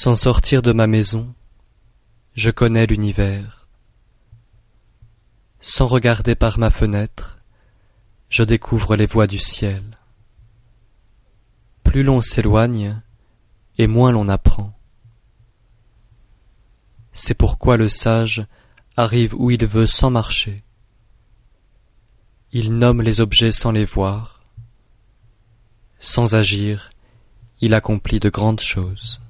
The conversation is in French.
Sans sortir de ma maison, je connais l'univers. Sans regarder par ma fenêtre, je découvre les voies du ciel. Plus l'on s'éloigne, et moins l'on apprend. C'est pourquoi le sage arrive où il veut sans marcher. Il nomme les objets sans les voir. Sans agir, il accomplit de grandes choses.